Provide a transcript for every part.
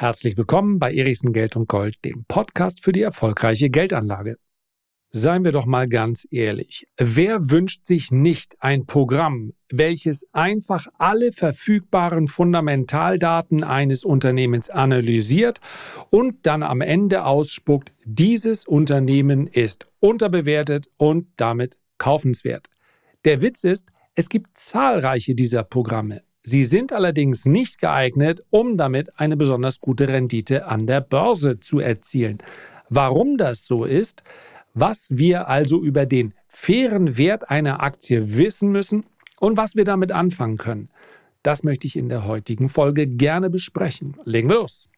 Herzlich willkommen bei Erichsen Geld und Gold, dem Podcast für die erfolgreiche Geldanlage. Seien wir doch mal ganz ehrlich. Wer wünscht sich nicht ein Programm, welches einfach alle verfügbaren Fundamentaldaten eines Unternehmens analysiert und dann am Ende ausspuckt, dieses Unternehmen ist unterbewertet und damit kaufenswert. Der Witz ist, es gibt zahlreiche dieser Programme. Sie sind allerdings nicht geeignet, um damit eine besonders gute Rendite an der Börse zu erzielen. Warum das so ist, was wir also über den fairen Wert einer Aktie wissen müssen und was wir damit anfangen können, das möchte ich in der heutigen Folge gerne besprechen. Legen wir los.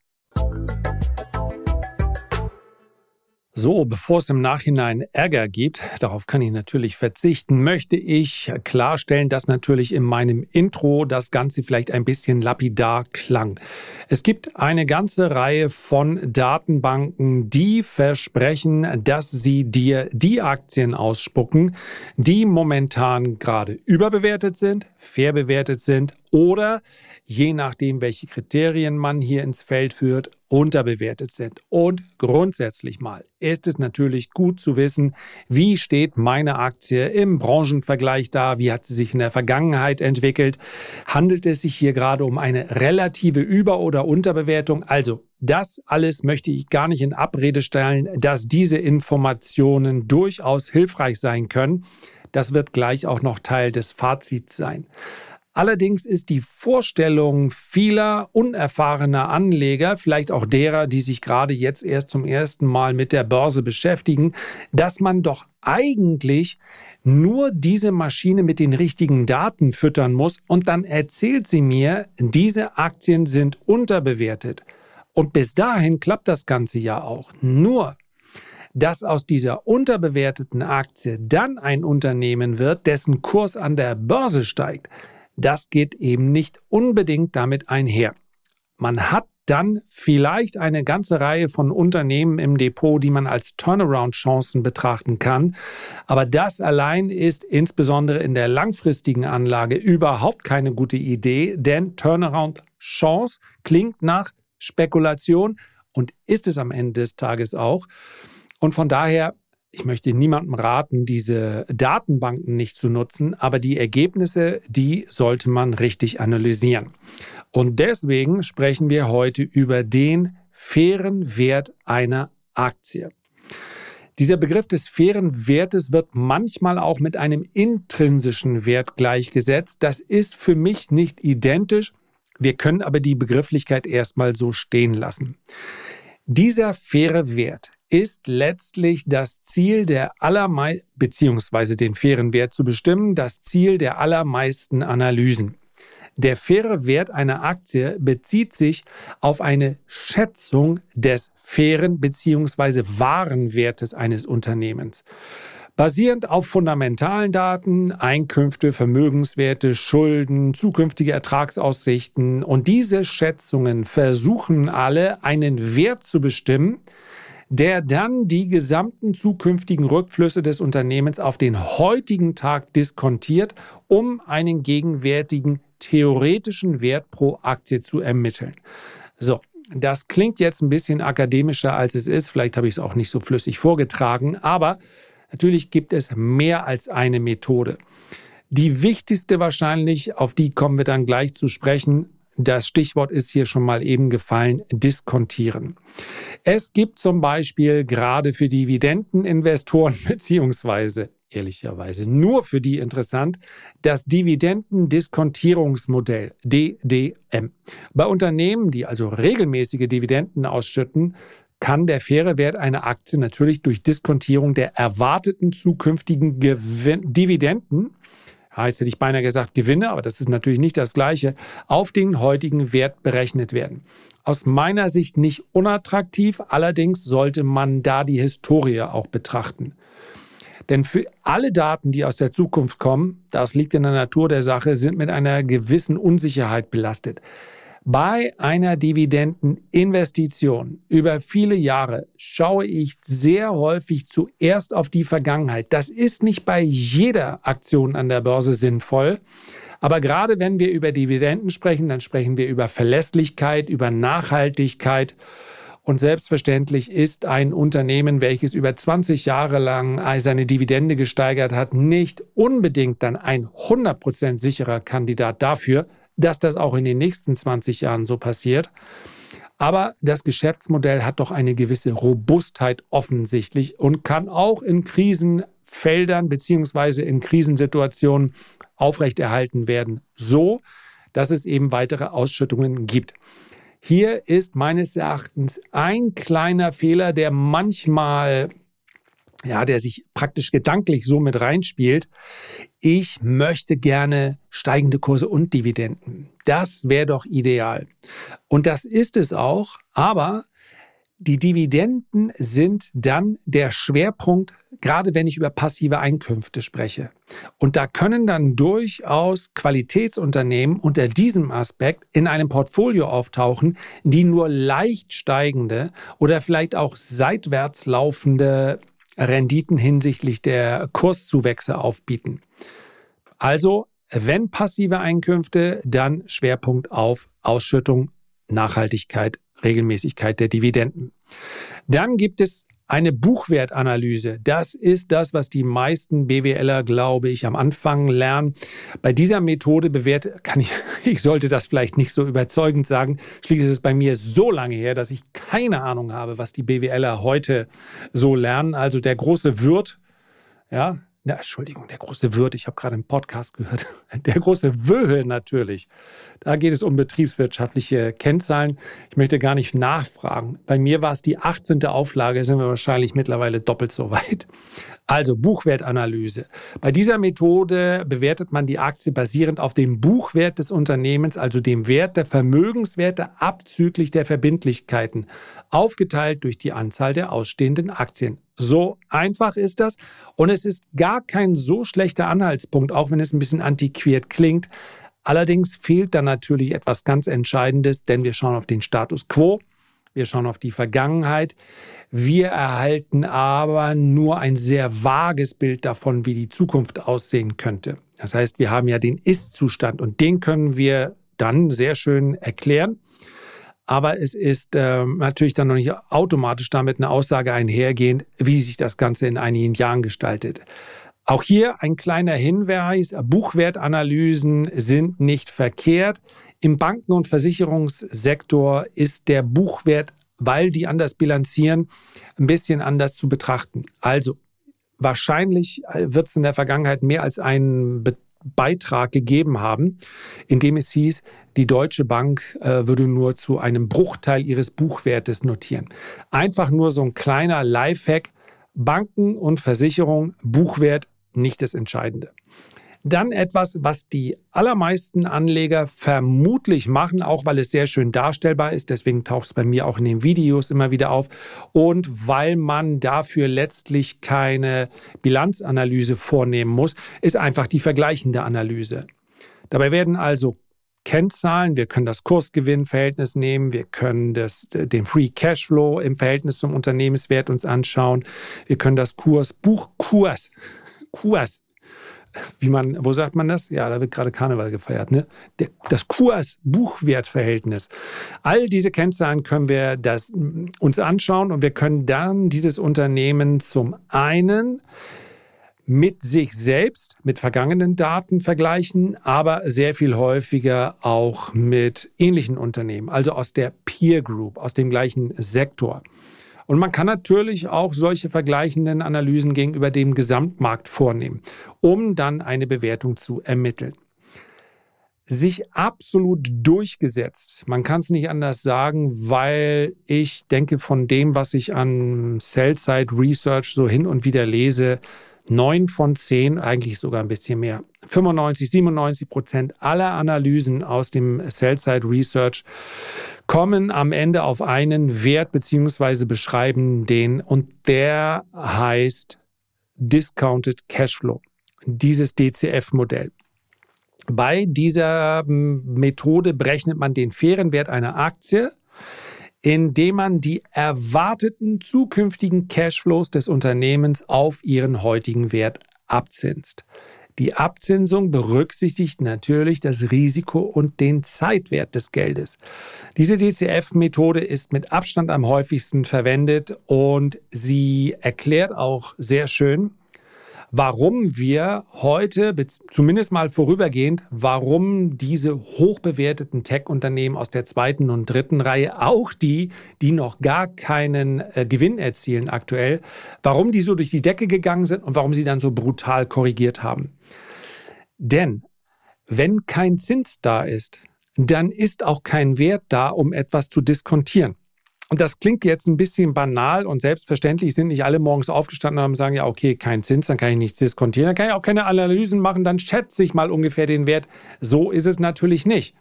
So, bevor es im Nachhinein Ärger gibt, darauf kann ich natürlich verzichten, möchte ich klarstellen, dass natürlich in meinem Intro das Ganze vielleicht ein bisschen lapidar klang. Es gibt eine ganze Reihe von Datenbanken, die versprechen, dass sie dir die Aktien ausspucken, die momentan gerade überbewertet sind, fair bewertet sind oder je nachdem, welche Kriterien man hier ins Feld führt, unterbewertet sind. Und grundsätzlich mal ist es natürlich gut zu wissen, wie steht meine Aktie im Branchenvergleich da, wie hat sie sich in der Vergangenheit entwickelt, handelt es sich hier gerade um eine relative Über- oder Unterbewertung. Also das alles möchte ich gar nicht in Abrede stellen, dass diese Informationen durchaus hilfreich sein können. Das wird gleich auch noch Teil des Fazits sein. Allerdings ist die Vorstellung vieler unerfahrener Anleger, vielleicht auch derer, die sich gerade jetzt erst zum ersten Mal mit der Börse beschäftigen, dass man doch eigentlich nur diese Maschine mit den richtigen Daten füttern muss und dann erzählt sie mir, diese Aktien sind unterbewertet. Und bis dahin klappt das Ganze ja auch. Nur, dass aus dieser unterbewerteten Aktie dann ein Unternehmen wird, dessen Kurs an der Börse steigt, das geht eben nicht unbedingt damit einher. Man hat dann vielleicht eine ganze Reihe von Unternehmen im Depot, die man als Turnaround-Chancen betrachten kann. Aber das allein ist insbesondere in der langfristigen Anlage überhaupt keine gute Idee, denn Turnaround-Chance klingt nach Spekulation und ist es am Ende des Tages auch. Und von daher ich möchte niemandem raten, diese Datenbanken nicht zu nutzen, aber die Ergebnisse, die sollte man richtig analysieren. Und deswegen sprechen wir heute über den fairen Wert einer Aktie. Dieser Begriff des fairen Wertes wird manchmal auch mit einem intrinsischen Wert gleichgesetzt. Das ist für mich nicht identisch. Wir können aber die Begrifflichkeit erstmal so stehen lassen. Dieser faire Wert ist letztlich das Ziel der allermeisten, beziehungsweise den fairen Wert zu bestimmen, das Ziel der allermeisten Analysen. Der faire Wert einer Aktie bezieht sich auf eine Schätzung des fairen bzw. wahren Wertes eines Unternehmens. Basierend auf fundamentalen Daten, Einkünfte, Vermögenswerte, Schulden, zukünftige Ertragsaussichten und diese Schätzungen versuchen alle einen Wert zu bestimmen, der dann die gesamten zukünftigen Rückflüsse des Unternehmens auf den heutigen Tag diskontiert, um einen gegenwärtigen theoretischen Wert pro Aktie zu ermitteln. So, das klingt jetzt ein bisschen akademischer, als es ist. Vielleicht habe ich es auch nicht so flüssig vorgetragen, aber natürlich gibt es mehr als eine Methode. Die wichtigste wahrscheinlich, auf die kommen wir dann gleich zu sprechen, das Stichwort ist hier schon mal eben gefallen, diskontieren. Es gibt zum Beispiel gerade für Dividendeninvestoren beziehungsweise ehrlicherweise nur für die interessant, das Dividendendiskontierungsmodell DDM. Bei Unternehmen, die also regelmäßige Dividenden ausschütten, kann der faire Wert einer Aktie natürlich durch Diskontierung der erwarteten zukünftigen Gewin Dividenden jetzt hätte ich beinahe gesagt Gewinne, aber das ist natürlich nicht das gleiche, auf den heutigen Wert berechnet werden. Aus meiner Sicht nicht unattraktiv, allerdings sollte man da die Historie auch betrachten. Denn für alle Daten, die aus der Zukunft kommen, das liegt in der Natur der Sache, sind mit einer gewissen Unsicherheit belastet. Bei einer Dividendeninvestition über viele Jahre schaue ich sehr häufig zuerst auf die Vergangenheit. Das ist nicht bei jeder Aktion an der Börse sinnvoll. Aber gerade wenn wir über Dividenden sprechen, dann sprechen wir über Verlässlichkeit, über Nachhaltigkeit. Und selbstverständlich ist ein Unternehmen, welches über 20 Jahre lang seine Dividende gesteigert hat, nicht unbedingt dann ein 100% sicherer Kandidat dafür, dass das auch in den nächsten 20 Jahren so passiert. Aber das Geschäftsmodell hat doch eine gewisse Robustheit offensichtlich und kann auch in Krisenfeldern beziehungsweise in Krisensituationen aufrechterhalten werden, so dass es eben weitere Ausschüttungen gibt. Hier ist meines Erachtens ein kleiner Fehler, der manchmal ja, der sich praktisch gedanklich so mit reinspielt. Ich möchte gerne steigende Kurse und Dividenden. Das wäre doch ideal. Und das ist es auch, aber die Dividenden sind dann der Schwerpunkt, gerade wenn ich über passive Einkünfte spreche. Und da können dann durchaus Qualitätsunternehmen unter diesem Aspekt in einem Portfolio auftauchen, die nur leicht steigende oder vielleicht auch seitwärts laufende Renditen hinsichtlich der Kurszuwächse aufbieten. Also, wenn passive Einkünfte, dann Schwerpunkt auf Ausschüttung, Nachhaltigkeit, Regelmäßigkeit der Dividenden. Dann gibt es eine Buchwertanalyse, das ist das, was die meisten BWLer, glaube ich, am Anfang lernen. Bei dieser Methode bewertet, kann ich, ich sollte das vielleicht nicht so überzeugend sagen. Schließlich ist es bei mir so lange her, dass ich keine Ahnung habe, was die BWLer heute so lernen. Also der große Wirt, ja, na, Entschuldigung, der große Wirt, ich habe gerade einen Podcast gehört. Der große Wöhe natürlich. Da geht es um betriebswirtschaftliche Kennzahlen. Ich möchte gar nicht nachfragen. Bei mir war es die 18. Auflage, sind wir wahrscheinlich mittlerweile doppelt so weit. Also Buchwertanalyse. Bei dieser Methode bewertet man die Aktie basierend auf dem Buchwert des Unternehmens, also dem Wert der Vermögenswerte abzüglich der Verbindlichkeiten, aufgeteilt durch die Anzahl der ausstehenden Aktien. So einfach ist das. Und es ist gar kein so schlechter Anhaltspunkt, auch wenn es ein bisschen antiquiert klingt. Allerdings fehlt da natürlich etwas ganz Entscheidendes, denn wir schauen auf den Status quo, wir schauen auf die Vergangenheit. Wir erhalten aber nur ein sehr vages Bild davon, wie die Zukunft aussehen könnte. Das heißt, wir haben ja den Ist-Zustand und den können wir dann sehr schön erklären. Aber es ist äh, natürlich dann noch nicht automatisch damit eine Aussage einhergehend, wie sich das Ganze in einigen Jahren gestaltet. Auch hier ein kleiner Hinweis, Buchwertanalysen sind nicht verkehrt. Im Banken- und Versicherungssektor ist der Buchwert, weil die anders bilanzieren, ein bisschen anders zu betrachten. Also wahrscheinlich wird es in der Vergangenheit mehr als einen Be Beitrag gegeben haben, in dem es hieß, die Deutsche Bank äh, würde nur zu einem Bruchteil ihres Buchwertes notieren. Einfach nur so ein kleiner Lifehack. Banken und Versicherung, Buchwert, nicht das Entscheidende. Dann etwas, was die allermeisten Anleger vermutlich machen, auch weil es sehr schön darstellbar ist. Deswegen taucht es bei mir auch in den Videos immer wieder auf. Und weil man dafür letztlich keine Bilanzanalyse vornehmen muss, ist einfach die vergleichende Analyse. Dabei werden also Kennzahlen. Wir können das Kursgewinnverhältnis nehmen. Wir können das, den Free Cashflow im Verhältnis zum Unternehmenswert uns anschauen. Wir können das Kurs, Kurs, wie man, wo sagt man das? Ja, da wird gerade Karneval gefeiert, ne? Das Kurs-Buchwertverhältnis. All diese Kennzahlen können wir das, uns anschauen und wir können dann dieses Unternehmen zum einen mit sich selbst, mit vergangenen Daten vergleichen, aber sehr viel häufiger auch mit ähnlichen Unternehmen, also aus der Peer Group, aus dem gleichen Sektor. Und man kann natürlich auch solche vergleichenden Analysen gegenüber dem Gesamtmarkt vornehmen, um dann eine Bewertung zu ermitteln. Sich absolut durchgesetzt. Man kann es nicht anders sagen, weil ich denke, von dem, was ich an Sell-Side Research so hin und wieder lese, neun von zehn, eigentlich sogar ein bisschen mehr, 95, 97 Prozent aller Analysen aus dem Sell-Side Research kommen am Ende auf einen Wert beziehungsweise beschreiben den und der heißt Discounted Cashflow, dieses DCF-Modell. Bei dieser Methode berechnet man den fairen Wert einer Aktie indem man die erwarteten zukünftigen Cashflows des Unternehmens auf ihren heutigen Wert abzinst. Die Abzinsung berücksichtigt natürlich das Risiko und den Zeitwert des Geldes. Diese DCF-Methode ist mit Abstand am häufigsten verwendet und sie erklärt auch sehr schön, warum wir heute, zumindest mal vorübergehend, warum diese hochbewerteten Tech-Unternehmen aus der zweiten und dritten Reihe, auch die, die noch gar keinen äh, Gewinn erzielen aktuell, warum die so durch die Decke gegangen sind und warum sie dann so brutal korrigiert haben. Denn wenn kein Zins da ist, dann ist auch kein Wert da, um etwas zu diskontieren. Und das klingt jetzt ein bisschen banal und selbstverständlich sind nicht alle morgens aufgestanden und haben sagen, ja, okay, kein Zins, dann kann ich nichts diskontieren, dann kann ich auch keine Analysen machen, dann schätze ich mal ungefähr den Wert. So ist es natürlich nicht.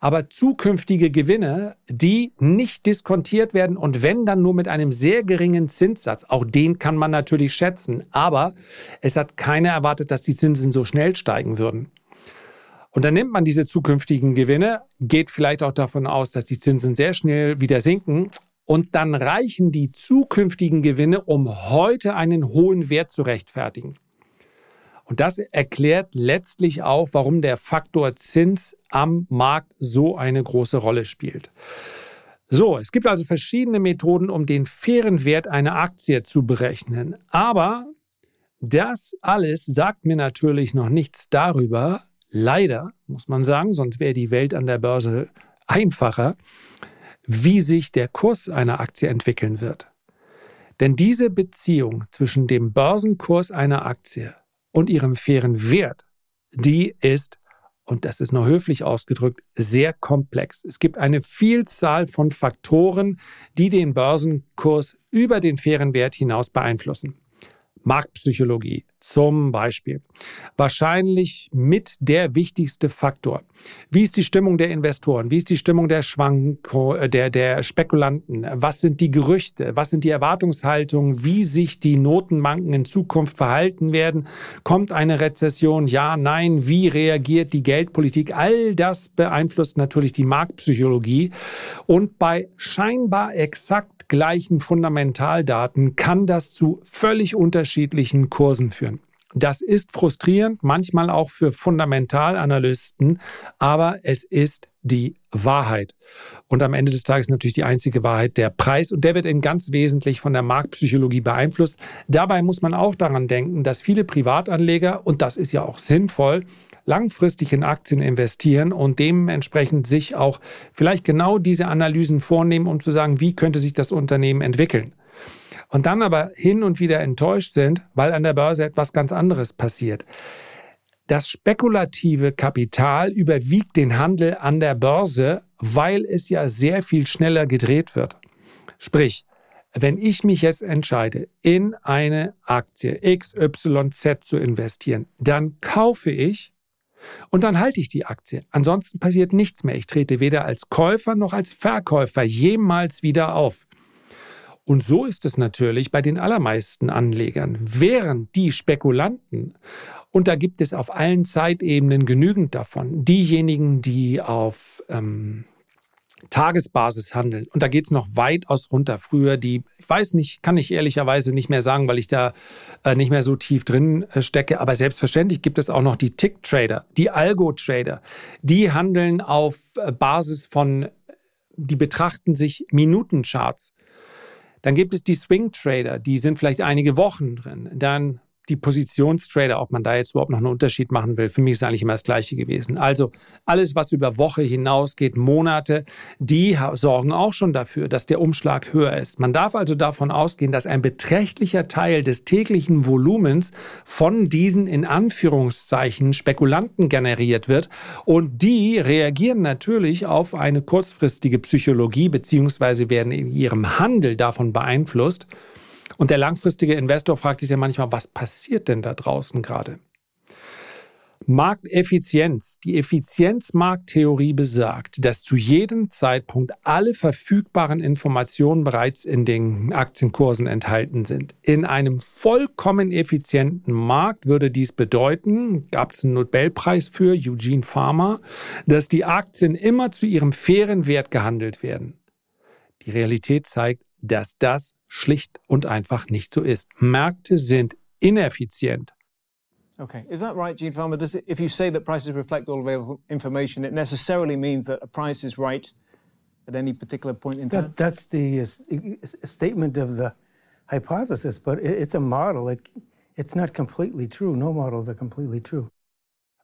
Aber zukünftige Gewinne, die nicht diskontiert werden und wenn dann nur mit einem sehr geringen Zinssatz, auch den kann man natürlich schätzen, aber es hat keiner erwartet, dass die Zinsen so schnell steigen würden. Und dann nimmt man diese zukünftigen Gewinne, geht vielleicht auch davon aus, dass die Zinsen sehr schnell wieder sinken. Und dann reichen die zukünftigen Gewinne, um heute einen hohen Wert zu rechtfertigen. Und das erklärt letztlich auch, warum der Faktor Zins am Markt so eine große Rolle spielt. So, es gibt also verschiedene Methoden, um den fairen Wert einer Aktie zu berechnen. Aber das alles sagt mir natürlich noch nichts darüber, leider, muss man sagen, sonst wäre die Welt an der Börse einfacher, wie sich der Kurs einer Aktie entwickeln wird. Denn diese Beziehung zwischen dem Börsenkurs einer Aktie und ihrem fairen Wert, die ist, und das ist nur höflich ausgedrückt, sehr komplex. Es gibt eine Vielzahl von Faktoren, die den Börsenkurs über den fairen Wert hinaus beeinflussen. Marktpsychologie zum Beispiel. Wahrscheinlich mit der wichtigste Faktor. Wie ist die Stimmung der Investoren? Wie ist die Stimmung der Schwanko, äh, der, der Spekulanten? Was sind die Gerüchte? Was sind die Erwartungshaltungen? Wie sich die Notenbanken in Zukunft verhalten werden? Kommt eine Rezession? Ja, nein? Wie reagiert die Geldpolitik? All das beeinflusst natürlich die Marktpsychologie. Und bei scheinbar exakt gleichen Fundamentaldaten kann das zu völlig unterschiedlichen Kursen führen. Das ist frustrierend, manchmal auch für Fundamentalanalysten, aber es ist die Wahrheit. Und am Ende des Tages natürlich die einzige Wahrheit der Preis und der wird eben ganz wesentlich von der Marktpsychologie beeinflusst. Dabei muss man auch daran denken, dass viele Privatanleger, und das ist ja auch sinnvoll, langfristig in Aktien investieren und dementsprechend sich auch vielleicht genau diese Analysen vornehmen, um zu sagen, wie könnte sich das Unternehmen entwickeln. Und dann aber hin und wieder enttäuscht sind, weil an der Börse etwas ganz anderes passiert. Das spekulative Kapital überwiegt den Handel an der Börse, weil es ja sehr viel schneller gedreht wird. Sprich, wenn ich mich jetzt entscheide, in eine Aktie XYZ zu investieren, dann kaufe ich und dann halte ich die Aktie. Ansonsten passiert nichts mehr. Ich trete weder als Käufer noch als Verkäufer jemals wieder auf. Und so ist es natürlich bei den allermeisten Anlegern. Während die Spekulanten, und da gibt es auf allen Zeitebenen genügend davon, diejenigen, die auf ähm, Tagesbasis handeln. Und da geht es noch weitaus runter. Früher die, ich weiß nicht, kann ich ehrlicherweise nicht mehr sagen, weil ich da äh, nicht mehr so tief drin äh, stecke. Aber selbstverständlich gibt es auch noch die Tick-Trader, die Algo-Trader. Die handeln auf äh, Basis von, die betrachten sich Minutencharts. Dann gibt es die Swing-Trader, die sind vielleicht einige Wochen drin. Dann die Positionstrader, ob man da jetzt überhaupt noch einen Unterschied machen will. Für mich ist eigentlich immer das Gleiche gewesen. Also alles, was über Woche hinausgeht, Monate, die sorgen auch schon dafür, dass der Umschlag höher ist. Man darf also davon ausgehen, dass ein beträchtlicher Teil des täglichen Volumens von diesen in Anführungszeichen Spekulanten generiert wird. Und die reagieren natürlich auf eine kurzfristige Psychologie beziehungsweise werden in ihrem Handel davon beeinflusst. Und der langfristige Investor fragt sich ja manchmal, was passiert denn da draußen gerade? Markteffizienz. Die Effizienzmarkttheorie besagt, dass zu jedem Zeitpunkt alle verfügbaren Informationen bereits in den Aktienkursen enthalten sind. In einem vollkommen effizienten Markt würde dies bedeuten, gab es einen Nobelpreis für Eugene Farmer, dass die Aktien immer zu ihrem fairen Wert gehandelt werden. Die Realität zeigt, dass das schlicht und einfach nicht so ist. Märkte sind ineffizient. Okay, is that right, Gene Farmer? Does it, if you say that prices reflect all available information, it necessarily means that a price is right at any particular point in time? That, that's the uh, statement of the hypothesis, but it, it's a model. It, it's not completely true. No models are completely true.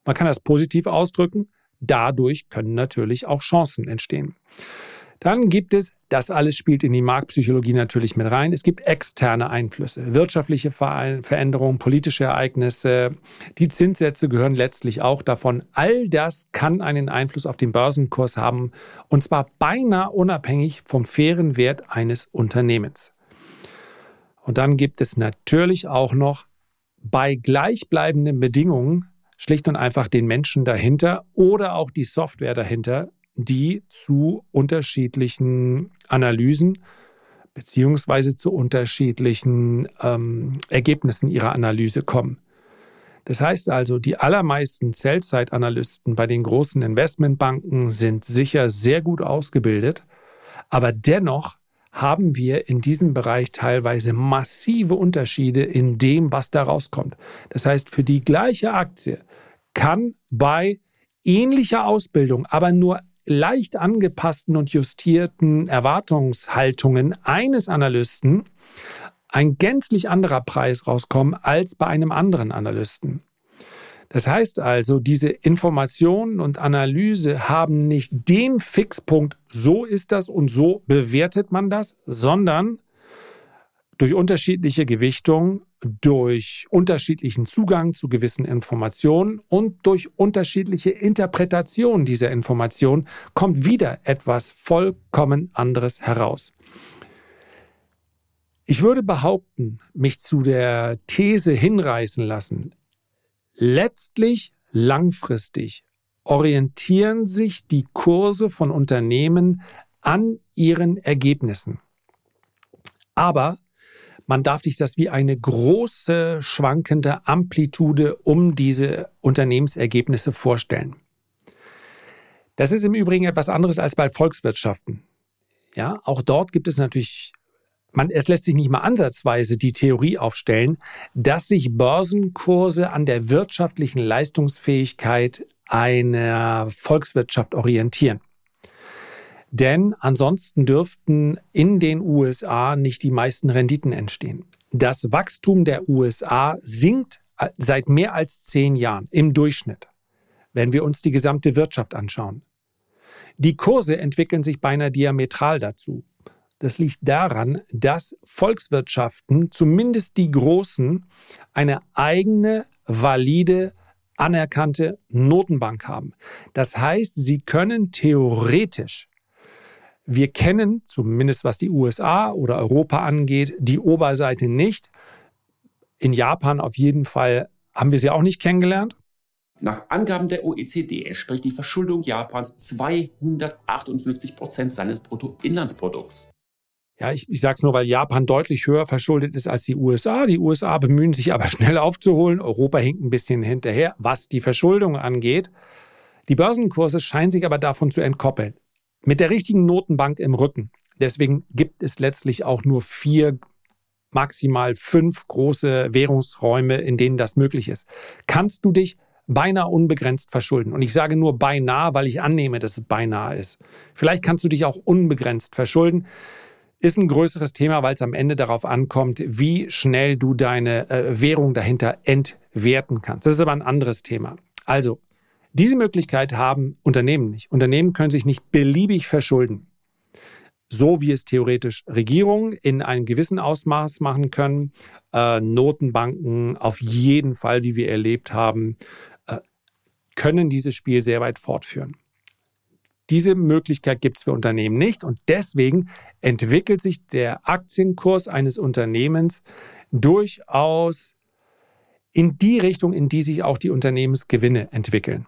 Man kann das positiv ausdrücken. Dadurch können natürlich auch Chancen entstehen. Dann gibt es, das alles spielt in die Marktpsychologie natürlich mit rein, es gibt externe Einflüsse, wirtschaftliche Veränderungen, politische Ereignisse, die Zinssätze gehören letztlich auch davon. All das kann einen Einfluss auf den Börsenkurs haben und zwar beinahe unabhängig vom fairen Wert eines Unternehmens. Und dann gibt es natürlich auch noch bei gleichbleibenden Bedingungen schlicht und einfach den Menschen dahinter oder auch die Software dahinter, die zu unterschiedlichen Analysen beziehungsweise zu unterschiedlichen ähm, Ergebnissen ihrer Analyse kommen. Das heißt also, die allermeisten Sell-Side-Analysten bei den großen Investmentbanken sind sicher sehr gut ausgebildet, aber dennoch haben wir in diesem Bereich teilweise massive Unterschiede in dem, was da rauskommt. Das heißt, für die gleiche Aktie kann bei ähnlicher Ausbildung, aber nur leicht angepassten und justierten Erwartungshaltungen eines Analysten ein gänzlich anderer Preis rauskommen als bei einem anderen Analysten. Das heißt also, diese Information und Analyse haben nicht den Fixpunkt, so ist das und so bewertet man das, sondern durch unterschiedliche Gewichtung, durch unterschiedlichen Zugang zu gewissen Informationen und durch unterschiedliche Interpretation dieser Informationen kommt wieder etwas vollkommen anderes heraus. Ich würde behaupten, mich zu der These hinreißen lassen, letztlich langfristig orientieren sich die Kurse von Unternehmen an ihren Ergebnissen. Aber man darf sich das wie eine große schwankende Amplitude um diese Unternehmensergebnisse vorstellen. Das ist im Übrigen etwas anderes als bei Volkswirtschaften. Ja, auch dort gibt es natürlich, man, es lässt sich nicht mal ansatzweise die Theorie aufstellen, dass sich Börsenkurse an der wirtschaftlichen Leistungsfähigkeit einer Volkswirtschaft orientieren. Denn ansonsten dürften in den USA nicht die meisten Renditen entstehen. Das Wachstum der USA sinkt seit mehr als zehn Jahren im Durchschnitt, wenn wir uns die gesamte Wirtschaft anschauen. Die Kurse entwickeln sich beinahe diametral dazu. Das liegt daran, dass Volkswirtschaften, zumindest die großen, eine eigene, valide, anerkannte Notenbank haben. Das heißt, sie können theoretisch wir kennen, zumindest was die USA oder Europa angeht, die Oberseite nicht. In Japan auf jeden Fall haben wir sie auch nicht kennengelernt. Nach Angaben der OECD entspricht die Verschuldung Japans 258 Prozent seines Bruttoinlandsprodukts. Ja, ich, ich sage es nur, weil Japan deutlich höher verschuldet ist als die USA. Die USA bemühen sich aber schnell aufzuholen. Europa hinkt ein bisschen hinterher, was die Verschuldung angeht. Die Börsenkurse scheinen sich aber davon zu entkoppeln mit der richtigen Notenbank im Rücken. Deswegen gibt es letztlich auch nur vier, maximal fünf große Währungsräume, in denen das möglich ist. Kannst du dich beinahe unbegrenzt verschulden. Und ich sage nur beinahe, weil ich annehme, dass es beinahe ist. Vielleicht kannst du dich auch unbegrenzt verschulden. Ist ein größeres Thema, weil es am Ende darauf ankommt, wie schnell du deine äh, Währung dahinter entwerten kannst. Das ist aber ein anderes Thema. Also, diese Möglichkeit haben Unternehmen nicht. Unternehmen können sich nicht beliebig verschulden. So wie es theoretisch Regierungen in einem gewissen Ausmaß machen können, äh, Notenbanken auf jeden Fall, wie wir erlebt haben, äh, können dieses Spiel sehr weit fortführen. Diese Möglichkeit gibt es für Unternehmen nicht und deswegen entwickelt sich der Aktienkurs eines Unternehmens durchaus in die Richtung, in die sich auch die Unternehmensgewinne entwickeln.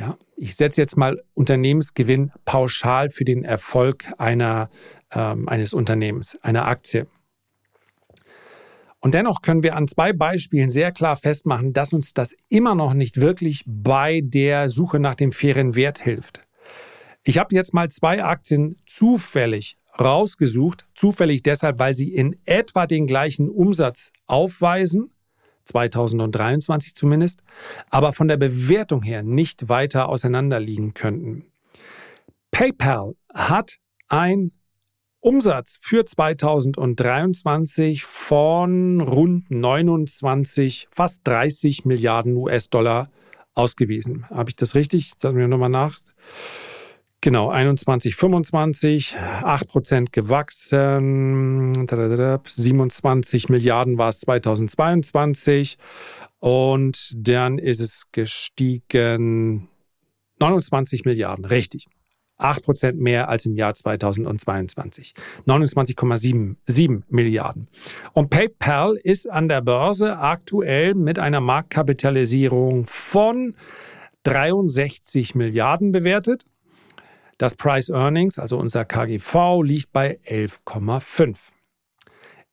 Ja, ich setze jetzt mal Unternehmensgewinn pauschal für den Erfolg einer, ähm, eines Unternehmens, einer Aktie. Und dennoch können wir an zwei Beispielen sehr klar festmachen, dass uns das immer noch nicht wirklich bei der Suche nach dem fairen Wert hilft. Ich habe jetzt mal zwei Aktien zufällig rausgesucht, zufällig deshalb, weil sie in etwa den gleichen Umsatz aufweisen, 2023 zumindest, aber von der Bewertung her nicht weiter auseinanderliegen könnten. PayPal hat ein Umsatz für 2023 von rund 29, fast 30 Milliarden US-Dollar ausgewiesen. Habe ich das richtig? Sagen wir nochmal nach. Genau, 21, 25, 8% gewachsen, 27 Milliarden war es 2022 und dann ist es gestiegen 29 Milliarden, richtig. 8% mehr als im Jahr 2022. 29,7 Milliarden. Und PayPal ist an der Börse aktuell mit einer Marktkapitalisierung von 63 Milliarden bewertet. Das Price Earnings, also unser KGV, liegt bei 11,5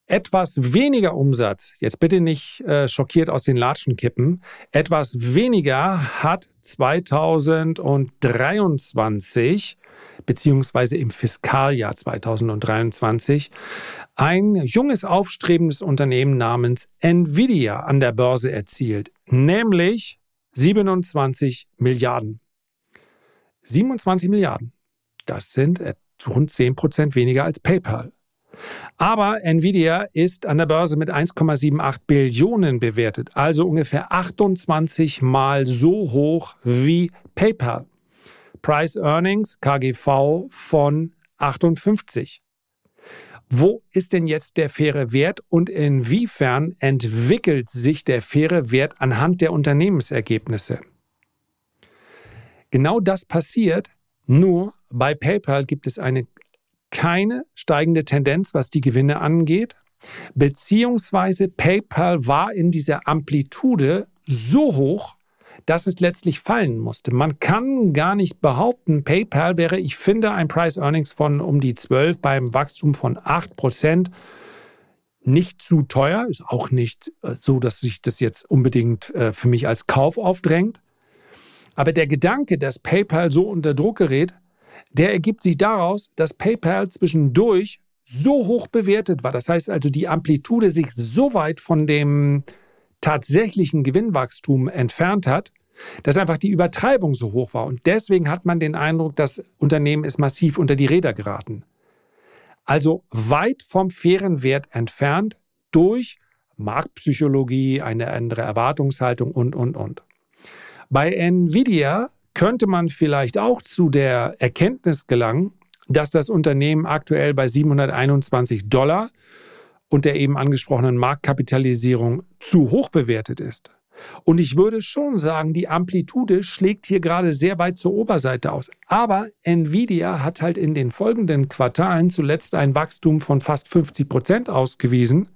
etwas weniger Umsatz, jetzt bitte nicht äh, schockiert aus den Latschen kippen, etwas weniger hat 2023 beziehungsweise im Fiskaljahr 2023 ein junges aufstrebendes Unternehmen namens Nvidia an der Börse erzielt, nämlich 27 Milliarden. 27 Milliarden. Das sind rund 10 Prozent weniger als PayPal. Aber Nvidia ist an der Börse mit 1,78 Billionen bewertet, also ungefähr 28 mal so hoch wie PayPal. Price Earnings KGV von 58. Wo ist denn jetzt der faire Wert und inwiefern entwickelt sich der faire Wert anhand der Unternehmensergebnisse? Genau das passiert, nur bei PayPal gibt es eine keine steigende Tendenz, was die Gewinne angeht, beziehungsweise PayPal war in dieser Amplitude so hoch, dass es letztlich fallen musste. Man kann gar nicht behaupten, PayPal wäre, ich finde, ein Price Earnings von um die 12 beim Wachstum von 8 Prozent nicht zu teuer, ist auch nicht äh, so, dass sich das jetzt unbedingt äh, für mich als Kauf aufdrängt. Aber der Gedanke, dass PayPal so unter Druck gerät, der ergibt sich daraus, dass PayPal zwischendurch so hoch bewertet war. Das heißt also, die Amplitude sich so weit von dem tatsächlichen Gewinnwachstum entfernt hat, dass einfach die Übertreibung so hoch war. Und deswegen hat man den Eindruck, das Unternehmen ist massiv unter die Räder geraten. Also weit vom fairen Wert entfernt durch Marktpsychologie, eine andere Erwartungshaltung und, und, und. Bei Nvidia könnte man vielleicht auch zu der Erkenntnis gelangen, dass das Unternehmen aktuell bei 721 Dollar und der eben angesprochenen Marktkapitalisierung zu hoch bewertet ist. Und ich würde schon sagen, die Amplitude schlägt hier gerade sehr weit zur Oberseite aus. Aber Nvidia hat halt in den folgenden Quartalen zuletzt ein Wachstum von fast 50 Prozent ausgewiesen.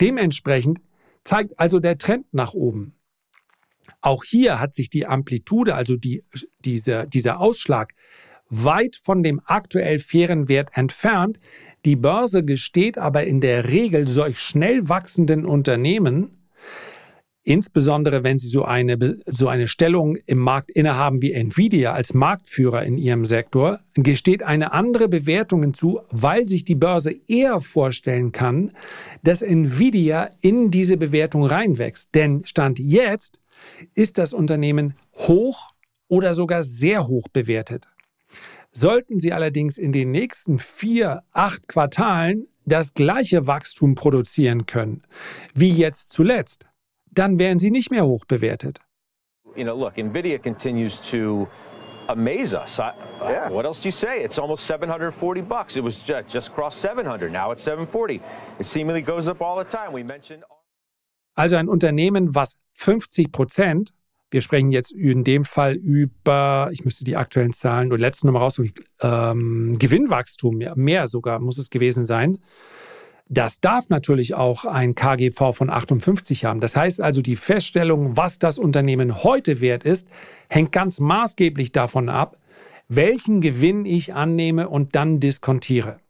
Dementsprechend zeigt also der Trend nach oben. Auch hier hat sich die Amplitude, also die, diese, dieser Ausschlag, weit von dem aktuell fairen Wert entfernt. Die Börse gesteht aber in der Regel solch schnell wachsenden Unternehmen, insbesondere wenn sie so eine, so eine Stellung im Markt innehaben wie Nvidia als Marktführer in ihrem Sektor, gesteht eine andere Bewertung hinzu, weil sich die Börse eher vorstellen kann, dass Nvidia in diese Bewertung reinwächst. Denn Stand jetzt ist das Unternehmen hoch oder sogar sehr hoch bewertet. Sollten Sie allerdings in den nächsten vier, acht Quartalen das gleiche Wachstum produzieren können wie jetzt zuletzt, dann wären Sie nicht mehr hoch bewertet. You know, look, Nvidia continues to amaze us. I, yeah. what else do you say? It's almost 740 bucks. It was just, just crossed 700. Now it's 740. It seemingly goes up all the time. We mentioned also ein Unternehmen, was 50 Prozent, wir sprechen jetzt in dem Fall über, ich müsste die aktuellen Zahlen nur letzte Nummer raussuchen, ähm, Gewinnwachstum, ja, mehr sogar muss es gewesen sein. Das darf natürlich auch ein KGV von 58 haben. Das heißt also, die Feststellung, was das Unternehmen heute wert ist, hängt ganz maßgeblich davon ab, welchen Gewinn ich annehme und dann diskontiere.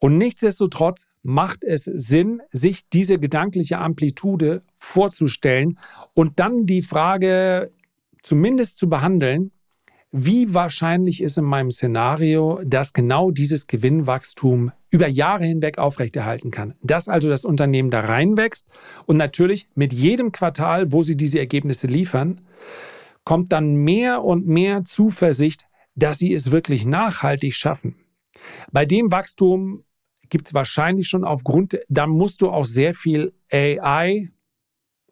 Und nichtsdestotrotz macht es Sinn, sich diese gedankliche Amplitude vorzustellen und dann die Frage zumindest zu behandeln, wie wahrscheinlich ist in meinem Szenario, dass genau dieses Gewinnwachstum über Jahre hinweg aufrechterhalten kann. Dass also das Unternehmen da reinwächst und natürlich mit jedem Quartal, wo sie diese Ergebnisse liefern, kommt dann mehr und mehr Zuversicht, dass sie es wirklich nachhaltig schaffen. Bei dem Wachstum gibt es wahrscheinlich schon aufgrund, da musst du auch sehr viel AI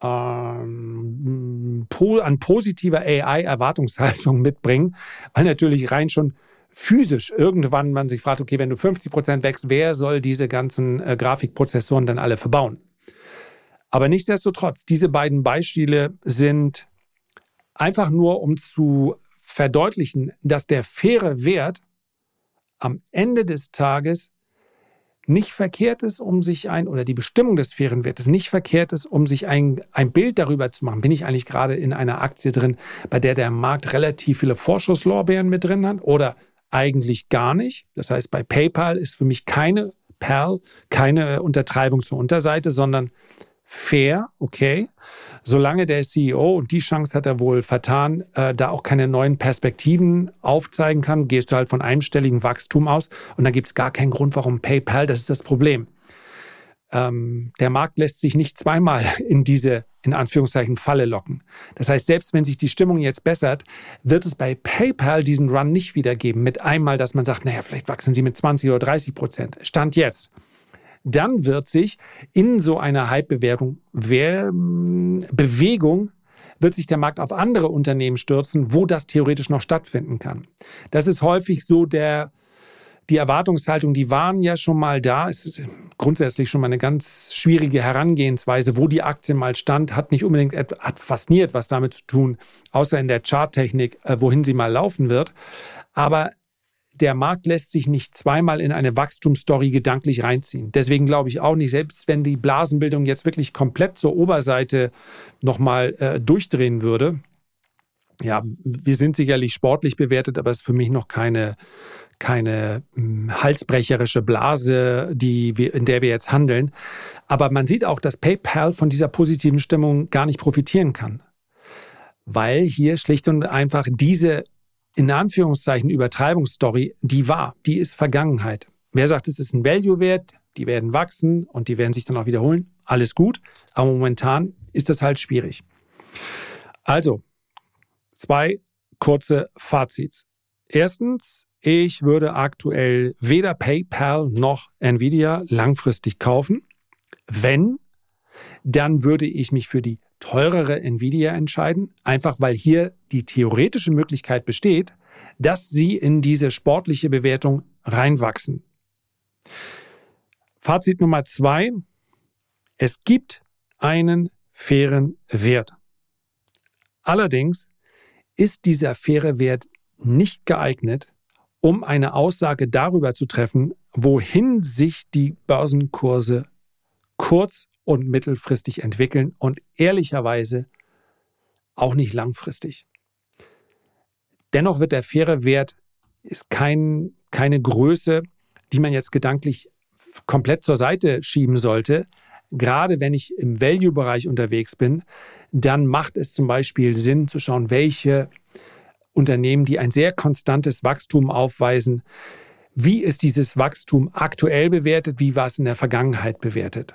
ähm, an positiver AI-Erwartungshaltung mitbringen, weil natürlich rein schon physisch irgendwann man sich fragt, okay, wenn du 50 Prozent wächst, wer soll diese ganzen äh, Grafikprozessoren dann alle verbauen? Aber nichtsdestotrotz, diese beiden Beispiele sind einfach nur, um zu verdeutlichen, dass der faire Wert am Ende des Tages nicht verkehrt ist, um sich ein, oder die Bestimmung des fairen Wertes nicht verkehrt ist, um sich ein, ein Bild darüber zu machen. Bin ich eigentlich gerade in einer Aktie drin, bei der der Markt relativ viele Vorschusslorbeeren mit drin hat oder eigentlich gar nicht? Das heißt, bei PayPal ist für mich keine Perl, keine Untertreibung zur Unterseite, sondern fair, okay, solange der CEO, und die Chance hat er wohl vertan, äh, da auch keine neuen Perspektiven aufzeigen kann, gehst du halt von einstelligem Wachstum aus und dann gibt es gar keinen Grund, warum PayPal, das ist das Problem. Ähm, der Markt lässt sich nicht zweimal in diese, in Anführungszeichen, Falle locken. Das heißt, selbst wenn sich die Stimmung jetzt bessert, wird es bei PayPal diesen Run nicht wiedergeben mit einmal, dass man sagt, naja, vielleicht wachsen sie mit 20 oder 30 Prozent. Stand jetzt dann wird sich in so einer Hype-Bewegung Bewegung wird sich der Markt auf andere Unternehmen stürzen, wo das theoretisch noch stattfinden kann. Das ist häufig so der, die Erwartungshaltung, die waren ja schon mal da, ist grundsätzlich schon mal eine ganz schwierige Herangehensweise, wo die Aktie mal stand, hat nicht unbedingt hat fasziniert, was damit zu tun, außer in der Charttechnik, äh, wohin sie mal laufen wird. Aber der Markt lässt sich nicht zweimal in eine Wachstumsstory gedanklich reinziehen. Deswegen glaube ich auch nicht, selbst wenn die Blasenbildung jetzt wirklich komplett zur Oberseite nochmal äh, durchdrehen würde. Ja, wir sind sicherlich sportlich bewertet, aber es ist für mich noch keine, keine hm, halsbrecherische Blase, die wir, in der wir jetzt handeln. Aber man sieht auch, dass PayPal von dieser positiven Stimmung gar nicht profitieren kann. Weil hier schlicht und einfach diese in Anführungszeichen Übertreibungsstory, die war, die ist Vergangenheit. Wer sagt, es ist ein Value-Wert, die werden wachsen und die werden sich dann auch wiederholen, alles gut, aber momentan ist das halt schwierig. Also, zwei kurze Fazits. Erstens, ich würde aktuell weder PayPal noch Nvidia langfristig kaufen. Wenn, dann würde ich mich für die teurere Nvidia entscheiden, einfach weil hier die theoretische Möglichkeit besteht, dass sie in diese sportliche Bewertung reinwachsen. Fazit Nummer zwei. Es gibt einen fairen Wert. Allerdings ist dieser faire Wert nicht geeignet, um eine Aussage darüber zu treffen, wohin sich die Börsenkurse kurz- und mittelfristig entwickeln und ehrlicherweise auch nicht langfristig. Dennoch wird der faire Wert ist kein, keine Größe, die man jetzt gedanklich komplett zur Seite schieben sollte. Gerade wenn ich im Value-Bereich unterwegs bin, dann macht es zum Beispiel Sinn zu schauen, welche Unternehmen, die ein sehr konstantes Wachstum aufweisen, wie ist dieses Wachstum aktuell bewertet, wie war es in der Vergangenheit bewertet.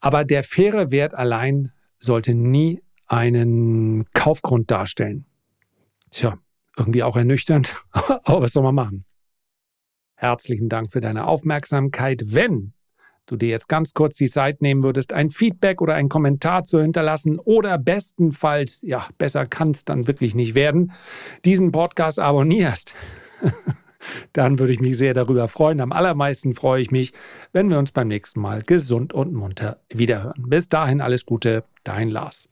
Aber der faire Wert allein sollte nie einen Kaufgrund darstellen. Tja, irgendwie auch ernüchternd, aber was soll man machen? Herzlichen Dank für deine Aufmerksamkeit. Wenn du dir jetzt ganz kurz die Zeit nehmen würdest, ein Feedback oder einen Kommentar zu hinterlassen oder bestenfalls, ja, besser kann es dann wirklich nicht werden, diesen Podcast abonnierst. dann würde ich mich sehr darüber freuen. Am allermeisten freue ich mich, wenn wir uns beim nächsten Mal gesund und munter wiederhören. Bis dahin alles Gute, dein Lars.